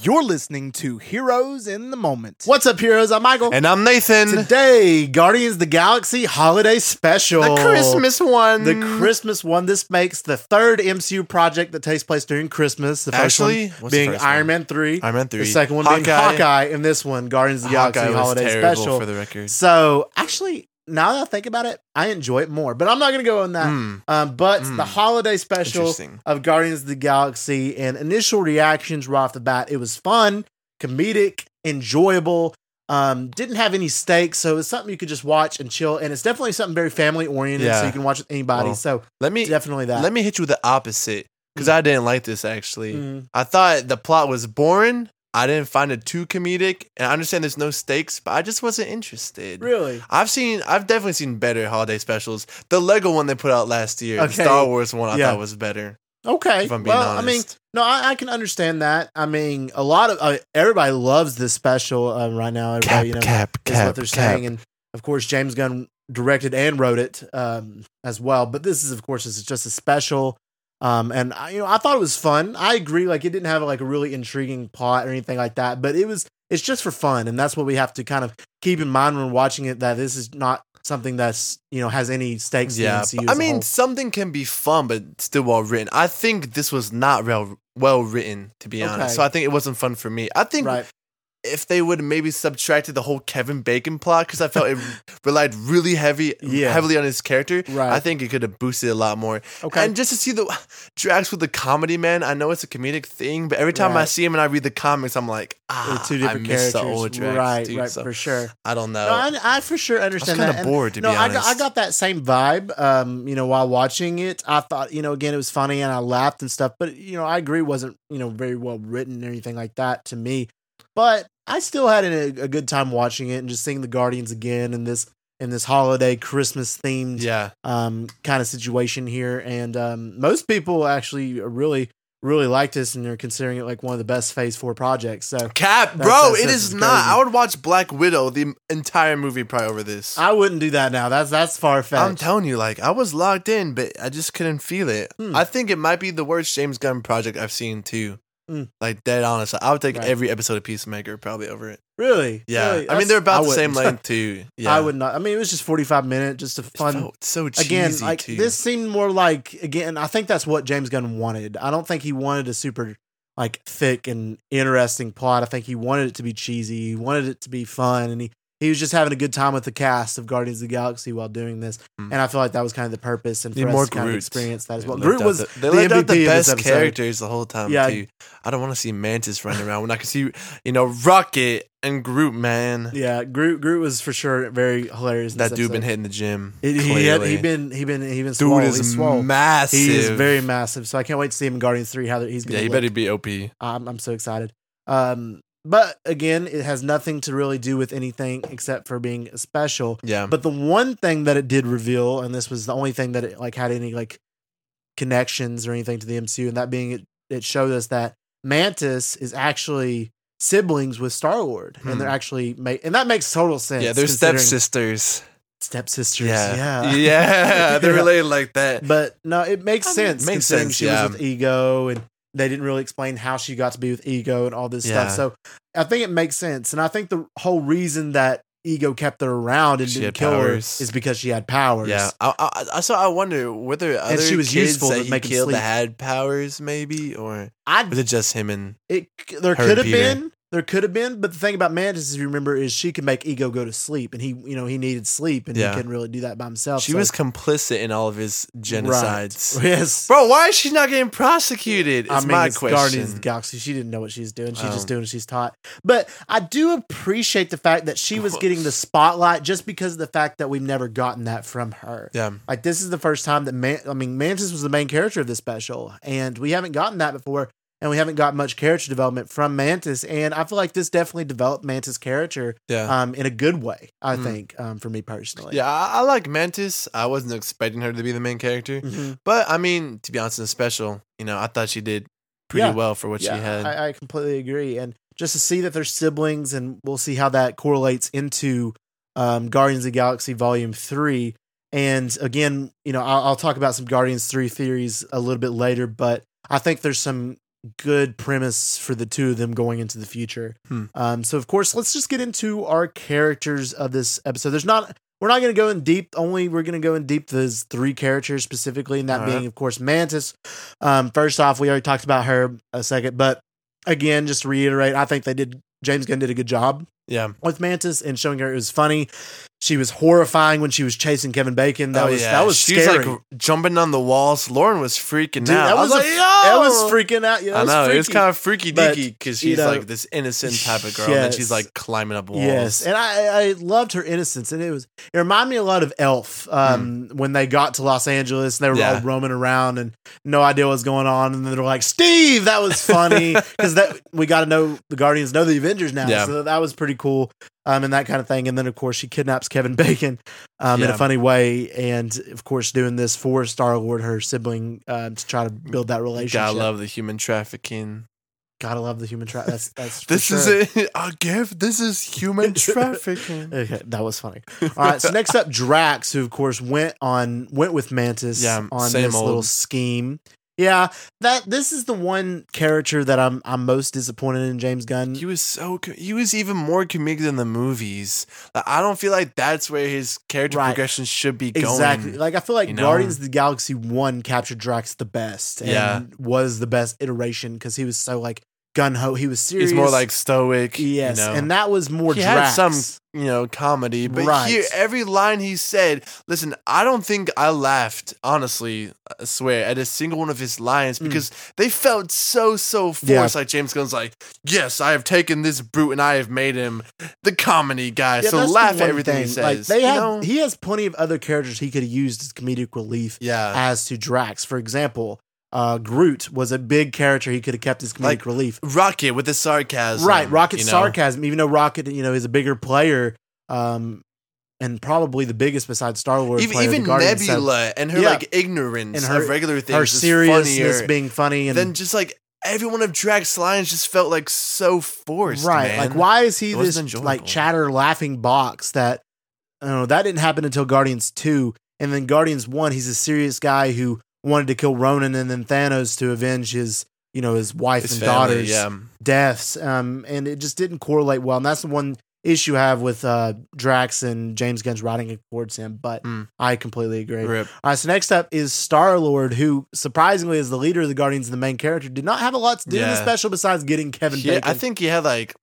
You're listening to Heroes in the Moment. What's up, heroes? I'm Michael. And I'm Nathan. Today, Guardians of the Galaxy Holiday Special. the Christmas one. The Christmas one. This makes the third MCU project that takes place during Christmas. The first Actually, one what's the being first Iron one? Man 3. Iron Man 3. The second one being Hawkeye. Hawkeye. And this one, Guardians of the Galaxy Hawkeye was Holiday terrible Special. for the record. So, actually, now that I think about it, I enjoy it more. But I'm not going to go on that. Mm, Um, but Mm. the holiday special of Guardians of the Galaxy and initial reactions right off the bat, it was fun, comedic, enjoyable. Um, didn't have any stakes, so it's something you could just watch and chill. And it's definitely something very family oriented, so you can watch with anybody. Well, so Let me definitely that. let me hit you with the opposite because I didn't like this actually. Mhm. I thought the plot was boring. I didn't find it too comedic, and I understand there's no stakes, but I just wasn't interested. Really? I've seen, I've definitely seen better holiday specials. The Lego one they put out last year, Okay. the Star Wars one, I Yeah. thought was better. Okay. If I'm being well, I mean, no, I, I can understand that. I mean, a lot of uh, everybody loves this special um, right now. Everybody, you know, cap, is what they're saying. And of course, James Gunn directed and wrote it um, as well. But this is, of course, this is just a special. Um, and I, you know, I thought it was fun. I agree. Like, it didn't have like a really intriguing plot or anything like that. But it was. It's just for fun, and that's what we have to kind of keep in mind when watching it. That this is not something that's you know has any stakes. Yeah, I mean, something can be fun, but still well written. I think this was not well well written, to be Okay. honest. So I think it wasn't fun for me. I think right. If they would maybe subtracted the whole Kevin Bacon plot, because I felt it relied really heavy, Yeah. heavily on his character. Right. I think it could have boosted a lot more. Okay. And just to see the Drax with the comedy man, I know it's a comedic thing, but every time I see him and I read the comics, I'm like, They're ah, two different I miss characters. the old Drax, right, dude. right, So, for sure. I don't know. No, I, I for sure understand kinda that. And, bored, to no, be I got, I got that same vibe. Um, you know, while watching it, I thought, you know, again, it was funny and I laughed and stuff. But you know, I agree, it wasn't you know very well written or anything like that to me. But I still had a, a good time watching it and just seeing the Guardians again in this in this holiday Christmas themed yeah. um kind of situation here. And um, most people actually really really like this and they're considering it like one of the best Phase Four projects. So Cap, bro, it is not. I would watch Black Widow the entire movie probably over this. I wouldn't do that now. That's that's far fetched. I'm telling you, like I was locked in, but I just couldn't feel it. Hmm. I think it might be the worst James Gunn project I've seen too. Hmm. Like dead honest, I would take Right. every episode of Peacemaker probably over it. Really? Yeah, Really? I mean they're about I the same length too. Yeah, I would not. I mean, it was just 45 minutes, just a fun. so cheesy Again, like too. this seemed more like again. I think that's what James Gunn wanted. I don't think he wanted a super like thick and interesting plot. I think he wanted it to be cheesy. He wanted it to be fun, and he he was just having a good time with the cast of Guardians of the Galaxy while doing this. Hmm. And I feel like that was kind of the purpose and for us to kind of experience that as well. Groot was the, the, they out MVP the best characters the whole time Yeah. too. I don't want to see Mantis running around when I can see you know Rocket and Groot, man. Yeah, Groot Groot was for sure very hilarious. that dude been hitting the gym. He, he had, he been he been he been dude swole. is He's swole. massive. He is very massive. So I can't wait to see him in Guardians Three. How he's gonna he look. better be OP. I'm I'm so excited. Um, but again, it has nothing to really do with anything except for being special. Yeah, But the one thing that it did reveal, and this was the only thing that it like had any like connections or anything to the MCU, and that being it, it showed us that Mantis is actually siblings with Star Lord, Hmm. and they're actually ma- and that makes total sense. yeah, they're stepsisters. Stepsisters. Yeah, Yeah, yeah, they're related like that. But no, it makes I mean, sense. makes sense, She yeah. was with Ego, and they didn't really explain how she got to be with Ego and all this Yeah. stuff. So I think it makes sense, and I think the whole reason that Ego kept her around and She didn't kill powers. her is because she had powers. Yeah, I, I, I, so I wonder whether other she was kids useful that to he killed sleep. that had powers, maybe, or I was it just him and? it there could have been. There could have been, but the thing about Mantis, if you remember, is she could make Ego go to sleep, and he, you know, he needed sleep, and Yeah. he couldn't really do that by himself. She so- was complicit in all of his genocides. Right. Yes, Bro, why is she not getting prosecuted? It's I mean, my it's question. Guardians of the Galaxy. She didn't know what she's doing. She's just Oh. doing what she's taught. But I do appreciate the fact that she was getting the spotlight just because of the fact that we've never gotten that from her. yeah, Like this is the first time that Man- I mean Mantis was the main character of this special, and we haven't gotten that before, and we haven't got much character development from Mantis. And I feel like this definitely developed Mantis' character yeah. um, in a good way. I Mm. think um, for me personally. yeah, I, I like Mantis. I wasn't expecting her to be the main character, Mhm. but I mean, to be honest, in the special, you know, I thought she did pretty Yeah. well for what yeah, she had. I, I completely agree. And just to see that they're siblings, and we'll see how that correlates into um, Guardians of the Galaxy Volume Three. And again, you know, I'll, I'll talk about some Guardians Three theories a little bit later, but I think there's some good premise for the two of them going into the future. Hmm. Um, so of course, let's just get into our characters of this episode. There's not we're not going to go in deep. Only we're going to go in deep those three characters specifically, and that All being, right. of course, Mantis. Um, first off, we already talked about her a second, but again, just to reiterate, I think they did. James Gunn did a good job Yeah. with Mantis and showing her it was funny. She was horrifying when she was chasing Kevin Bacon. That Oh, was yeah. that was scary. like jumping on the walls. Lauren was freaking Dude, out. that I was, was like, yo, That was freaking out. Yeah, I know it was kind of freaky deaky because she's know, like this innocent type of girl, and then she's like climbing up walls. Yes, and I I loved her innocence, and it was it reminded me a lot of Elf um, when they got to Los Angeles and they were. Yeah. all roaming around and no idea what was going on, and then they're like, "Steve, that was funny," because that we got to know the Guardians know the Avengers now, Yeah. so that was pretty cool, um, and that kind of thing. And then of course she kidnaps Kevin Bacon, um, in a funny way, and of course doing this for Star Lord, her sibling, um, to try to build that relationship. Gotta love the human trafficking. Gotta love the human trap. That's that's This sure. is it. I give. This is human trafficking. Okay, that was funny. All right, so next up, Drax, who of course went on went with Mantis Yeah, on this little scheme. Yeah, that this is the one character that I'm I'm most disappointed in James Gunn. He was so. He was even more comedic than the movies. Like, I don't feel like that's where his character Right. progression should be going. Exactly. Like I feel like you know? Guardians of the Galaxy One captured Drax the best, and Yeah. was the best iteration because he was so like gun ho. He was serious. He's more like stoic. yes, you know? and that was more he Drax. had some, you know, comedy, but Right. here every line he said. Listen, I don't think I laughed. Honestly, I swear at a single one of his lines because they felt so so forced. Mm. Yeah. Like James Gunn's like, "Yes, I have taken this brute and I have made him the comedy guy." Yeah, so laugh at everything he says. Like they have, know? he has plenty of other characters he could have used as comedic relief. yeah, as to Drax. For example, uh, Groot was a big character he could have kept as comedic Like, relief. Rocket with the sarcasm. Right, Rocket you know? sarcasm, even though Rocket, you know, is a bigger player, um, and probably the biggest besides Star Lord. Even, even Nebula and her Yeah. like ignorance And her- regular things her seriousness being funny and then just like every one of Drax's lines just felt like so forced. right, man. like why is he It this like chatter laughing box that? I don't know that didn't happen until Guardians two, and then Guardians one, he's a serious guy who wanted to kill Ronan and then Thanos to avenge his, you know, his wife His and family, daughters. yeah. deaths, um, and it just didn't correlate well. And that's the one issue I have with uh, Drax and James Gunn's writing towards him. But Mm. I completely agree. Rip. All right, so next up is Star Lord, who surprisingly, as the leader of the Guardians and the main character, did not have a lot to do in the special besides getting Kevin Yeah, Bacon. I think he had like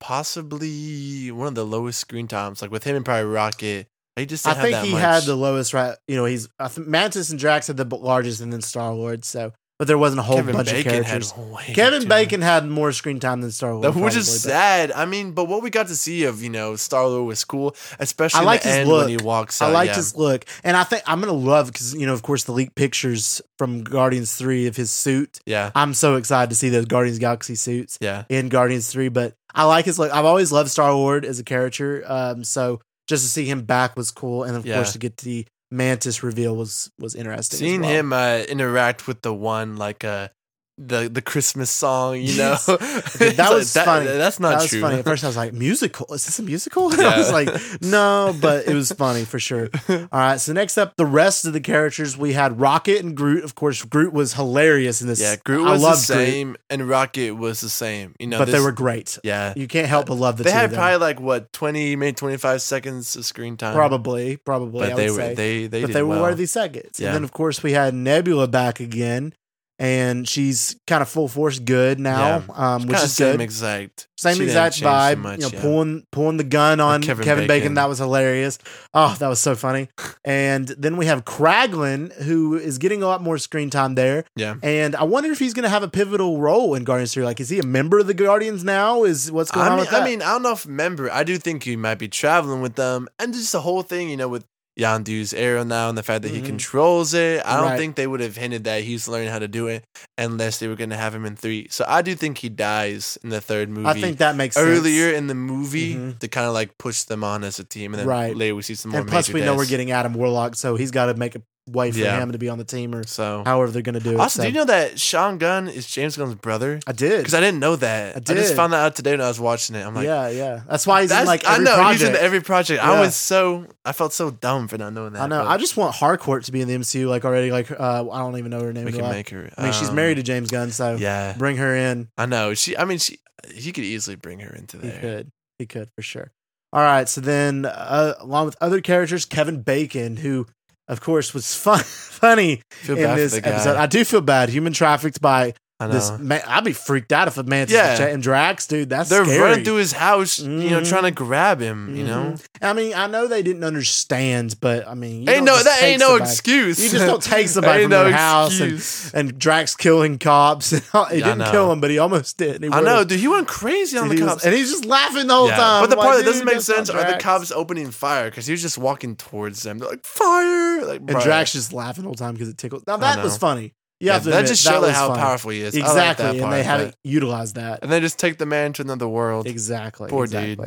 possibly one of the lowest screen times. Like with him and probably Rocket. He just I think he much. had the lowest. Right, you know, he's I Mantis and Drax had the largest, and then Star Lord. So, but there wasn't a whole Kevin bunch Bacon of characters. Kevin too Bacon had more screen time than Star Lord, which is sad. I mean, but what we got to see of you know Star Lord was cool, especially I like his end look. when he walks out. I liked yeah. his look, and I think I'm gonna love because you know, of course, the leaked pictures from Guardians Three of his suit. Yeah, I'm so excited to see those Guardians Galaxy suits yeah. in Guardians Three. But I like his look. I've always loved Star Lord as a character, um, so just to see him back was cool, and of Yeah. course to get the Mantis reveal was was interesting. as Seeing well. him uh, interact with the one like uh the the Christmas song, you know, Yes. That like, was funny. That's not that was true. funny. At first, I was like, "Musical? Is this a musical?" And I was like, "No," but it was funny for sure. All right, so next up, the rest of the characters we had Rocket and Groot. Of course, Groot was hilarious in this. yeah, Groot I was the loved Groot, same, and Rocket was the same. You know, but they were great. yeah. You can't help but love the They two had of them. probably like what twenty, maybe twenty five seconds of screen time. probably, probably. but I they were say. they they but did they were well. worthy seconds. Yeah. And then, of course, we had Nebula back again, and she's kind of full force good now, um, which is same good. exact, Same she exact vibe. much, you know, yeah. pulling pulling the gun on Kevin Kevin, Bacon. Bacon. That was hilarious. Oh, that was so funny. And then we have Kraglin, who is getting a lot more screen time there. Yeah. And I wonder if he's going to have a pivotal role in Guardians 3. Like, is he a member of the Guardians now? Is what's going I on mean? I mean, I don't know if member. I do think he might be traveling with them, and just the whole thing, you know, with Yondu's arrow now and the fact that he Mhm. controls it. I don't Right. think they would have hinted that he's learning how to do it unless they were going to have him in three. So I do think he dies in the third movie. I think that makes sense. earlier in the movie Mhm. to kind of like push them on as a team, and then right. later we see some more. And plus, we know we're getting Adam Warlock, so he's got to make a way for Yeah. him to be on the team or So however they're going to do it. also, so. do you know that Sean Gunn is James Gunn's brother? I did. Because I didn't know that. I I, just did. found that out today when I was watching it. I'm like, yeah, yeah. That's why he's in that's like I know project. he's in every project. Yeah. I was so I felt so dumb for not knowing that. I know. but I just want Harcourt to be in the MCU like already. Like uh, I don't even know her name. we do can I? make her. I mean, she's um, married to James Gunn, so Yeah, bring her in. I know. She. I mean, she. He could easily bring her into He there. could. He could for sure. All right. So then, uh, along with other characters, Kevin Bacon, who, of course, was fun, funny in this for the guy. episode. I do feel bad. Human trafficked by. This. Man, I'd be freaked out if a man's Yeah. was cha- and Drax, dude. That's They're scary. running through his house, you know, trying to mm-hmm. grab him. You mm-hmm. know. I mean, I know they didn't understand, but I mean, you ain't no that ain't no excuse. You just don't take somebody from no their house and, and Drax killing cops. he didn't kill him, but he almost did. He I would've. know, dude. He went crazy on the he was- cops. and he's just laughing the whole Yeah, time. But the I'm part like, that doesn't make sense are the cops opening fire because he was just walking towards them. They're like fire, like And. Drax just laughing the whole time because it tickles. Now that was funny. Yeah, that admit, just that like was how funny. powerful he is. I like Exactly, and part, they haven't utilized that. and they just take the man to another world. Exactly. Poor dude.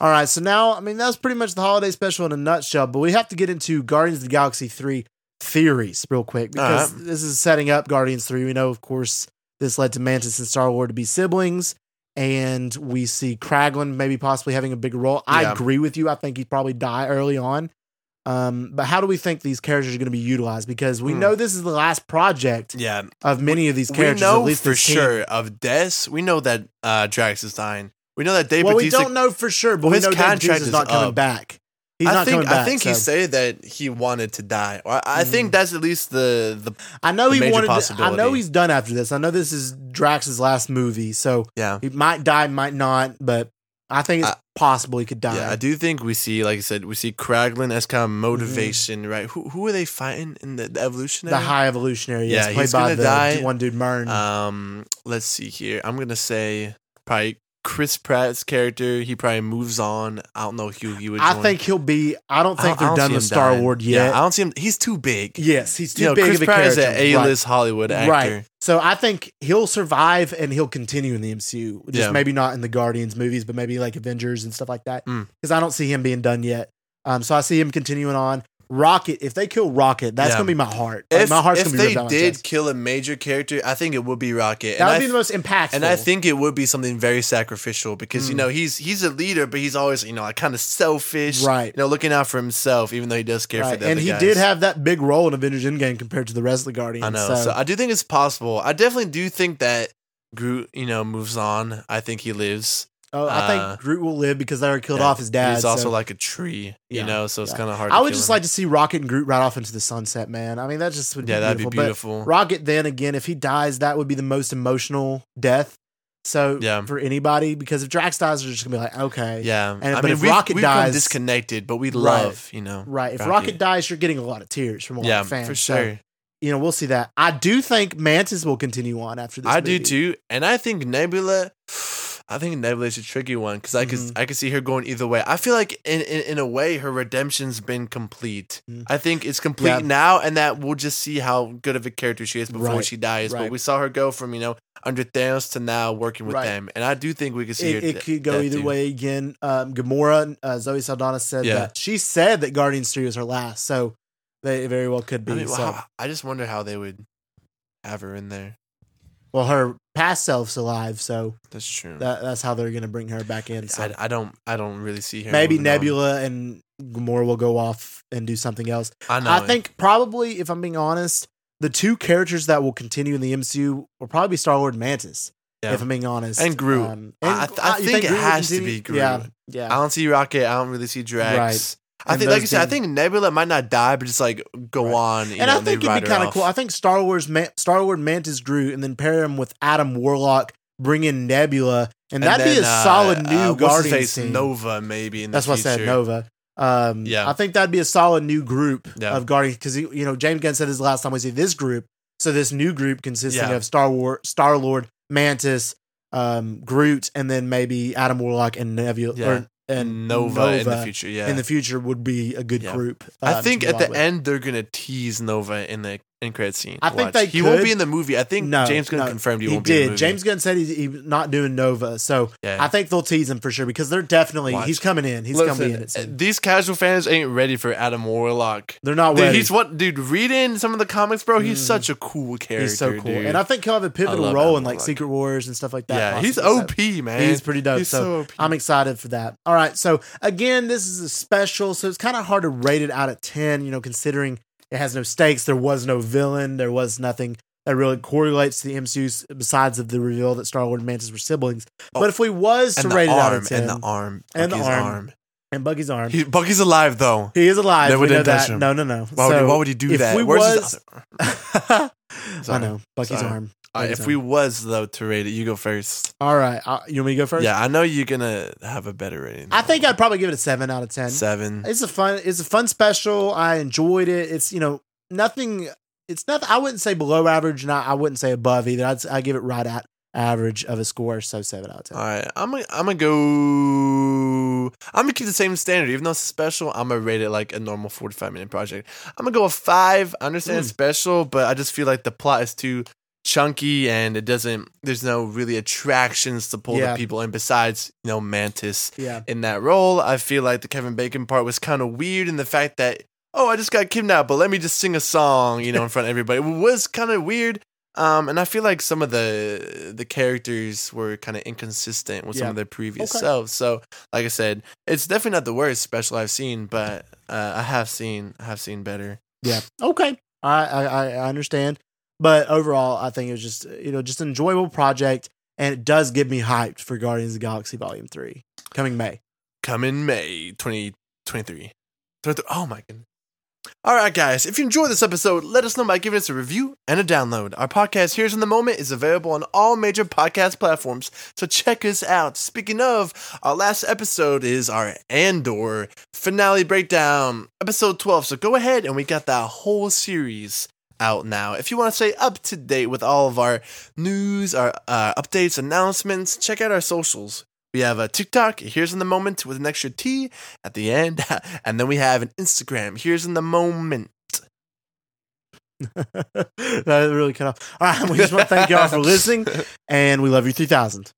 All right. So now, I mean, that's pretty much the holiday special in a nutshell. But we have to get into Guardians of the Galaxy three theories real quick because All this is setting up Guardians three. We know, of course, this led to Mantis and Star Lord to be siblings. And we see Kraglin maybe possibly having a bigger role. I agree with you. I think he'd probably die early on. Um, but how do we think these characters are going to be utilized? Because we Hmm. know this is the last project Yeah, of many of these we characters. know at least for this team. sure of Des. We know that uh, Drax is dying. We know that Dave Well, we don't know for sure, but Well, we his know contract is not coming up. back. He's I not think coming back. I think he said that he wanted to die. Or I, I think Mhm. that's at least the the I know the he wanted. To, I know he's done after this. I know this is Drax's last movie, so yeah. he might die, might not. But I think it's I- possible he could die. Yeah, I do think we see, like I said, we see Kraglin as kind of Mm-hmm. motivation, right? Who who are they fighting in the, the the? High Evolutionary, yes, Yeah, played he's by gonna the die. one dude Mern. Um, let's see here. I'm gonna say probably Chris Pratt's character. He probably moves on. I don't know who he would. I join. think he'll be. I don't I think don't- I they're don't done with Star dying. Lord Yeah, yet. I don't see him. He's too big. yes, he's too you know, big Chris of a Pratt is character. an Right. A-list Hollywood actor. Right. So I think he'll survive and he'll continue in the MCU. Just Yeah. maybe not in the Guardians movies, but maybe like Avengers and stuff like that. Mm. Because I don't see him being done yet. Um, so I see him continuing on. Rocket, if they kill Rocket, that's Yeah. gonna be my heart. Like, If, my heart's if gonna be they ripped out my did chest. kill a major character, I think it would be Rocket. That and would I be the most impactful. And I think it would be something very sacrificial because you Mm. know he's he's a leader, but he's always you know like kind of selfish, Right. You know, looking out for himself, even though he does care Right. for the and other he guys. did have that big role in Avengers Endgame compared to the rest of the Guardians. I know. So, So. I do think it's possible. I definitely do think that Groot, you know, moves on. I think he lives. Oh, I uh, think Groot will live because they already killed Yeah. off his dad. He's also so- like a tree, you Yeah. know, so it's Yeah. kind of hard. I would just him. like to see Rocket and Groot right off into the sunset, man. I mean, that just would yeah, be that'd beautiful. be But beautiful. Rocket, then again, if he dies, that would be the most emotional death. So Yeah. for anybody, because if Drax dies, they're just gonna be like, okay, yeah, and- I but mean, if we've, Rocket we've dies- disconnected, but we Right. love, you know, right. If Rocket. Rocket. dies, you're getting a lot of tears from a lot yeah, of fans. for So, sure. you know, we'll see that. I do think Mantis will continue on after this. I do too, and I think Nebula. I think Nebula is a tricky one because I could Mhm. I could see her going either way. I feel like in in, in a way her redemption's been complete. Mm. I think it's complete Yeah. now, and that we'll just see how good of a character she is before Right, she dies. right. But we saw her go from you know under Thanos to now working with Right. them, and I do think we could see It, her. it th- could go either too. way again. Um, Gamora, uh, Zoe Saldana said Yeah. that she said that Guardians Three was her last, so they very well could be. I, mean, so. I just wonder how they would have her in there. Well, her past selves alive, so That's true. that, that's how they're gonna bring her back in. So I, I don't I don't really see her. maybe moving on. Nebula and Gamora will go off and do something else. I know. I it. think probably, if I'm being honest, the two characters that will continue in the MCU will probably be Star Lord and Mantis. Yeah. If I'm being honest, And Groot. Um, I- I th- I you think it Groot has to be Groot. Yeah, yeah. I don't see Rocket. I don't really see Drax. Right. I think, like you said, I think Nebula might not die, but just like go Right. on. You and know, I think they it'd be kind of cool. I think Star Wars, Man- Star Lord, Mantis, Groot, and then pair him with Adam Warlock, bring in Nebula, and, that'd be a uh, solid new uh, Guardians team. Nova, maybe. In That's the what I said. Nova. Um, Yeah. I think that'd be a solid new group Yeah. of Guardians because you know James Gunn said this the last time we see this group. So this new group consisting Yeah. of Star War, Star Lord, Mantis, um, Groot, and then maybe Adam Warlock and Nebula Yeah. or, and Nova, in the future. Yeah. in the future would be a good Yeah. group. I um, think at the with. end they're gonna tease Nova in the in credit scene. I think Watch. they he won't be in the movie. I think No, James Gunn no, confirmed he, he won't be in the did. movie. James Gunn said he's, he's not doing Nova, so Yeah. I think they'll tease him for sure because they're definitely Watch. he's coming in. He's gonna be in soon. these casual fans ain't ready for Adam Warlock. They're not Dude, ready. he's what, dude? Reading some of the comics, bro. He's Mm. such a cool character. He's so cool, dude. and I think he'll have a pivotal role Adam in like Warlock. Secret Wars and stuff like that. yeah, he's. So OP, man. He's pretty dope. He's so so. I'm excited for that. All right, so again, this is a special, so it's kind of hard to rate it out of ten. You know, considering it has no stakes, there was no villain, there was nothing that really correlates to the MCU besides of the reveal that Star Lord and Mantis were siblings. Oh, but if we was to rate it out arm, of ten, and the arm, And the Bucky's arm. and Bucky's arm, He, Bucky's alive though. he is alive. We know that. him. No, no, no. Why, would, So, he, why would he do if that? we Where's was-? I know Bucky's Sorry. arm. If we was though to rate it, you go first. All right, uh, you want me to go first? Yeah, I know you're gonna have a better rating. I think I'd probably give it a seven out of ten. seven. It's a fun. It's a fun special. I enjoyed it. It's you know nothing. It's nothing. I wouldn't say below average, and I, I wouldn't say above either. I'd I give it right at average of a score, so seven out of ten. All right, I'm gonna I'm gonna go. I'm gonna keep the same standard, even though it's special. I'm gonna rate it like a normal 45 minute project. I'm gonna go a five. I understand it's Mm. special, but I just feel like the plot is too chunky and it doesn't. There's no really attractions to pull Yeah. the people in besides you know Mantis Yeah, in that role. I feel like the Kevin Bacon part was kind of weird in the fact that oh I just got kidnapped, but let me just sing a song you know in front of everybody. It was kind of weird. Um, and I feel like some of the the characters were kind of inconsistent with some of their previous Okay. selves. So, like I said, it's definitely not the worst special I've seen, but uh, I have seen I have seen better. yeah. Okay, I I I understand, but overall, I think it was just you know just an enjoyable project, and it does get me hyped for Guardians of Galaxy Volume Three coming May. Coming May 2023. 23 Oh my goodness. All right, guys. If you enjoyed this episode, let us know by giving us a review and a download. Our podcast, Heroes in the Moment, is available on all major podcast platforms, so check us out. Speaking of, our last episode is our Andor finale breakdown, episode 12. So go ahead and we got that whole series out now. If you want to stay up to date with all of our news, our uh, updates, announcements, check out our socials. We have a TikTok, here's in the moment with an extra T at the end. And then we have an Instagram, here's in the moment. that really cut off. All right, we just want to thank y'all for listening, and we love you 3000.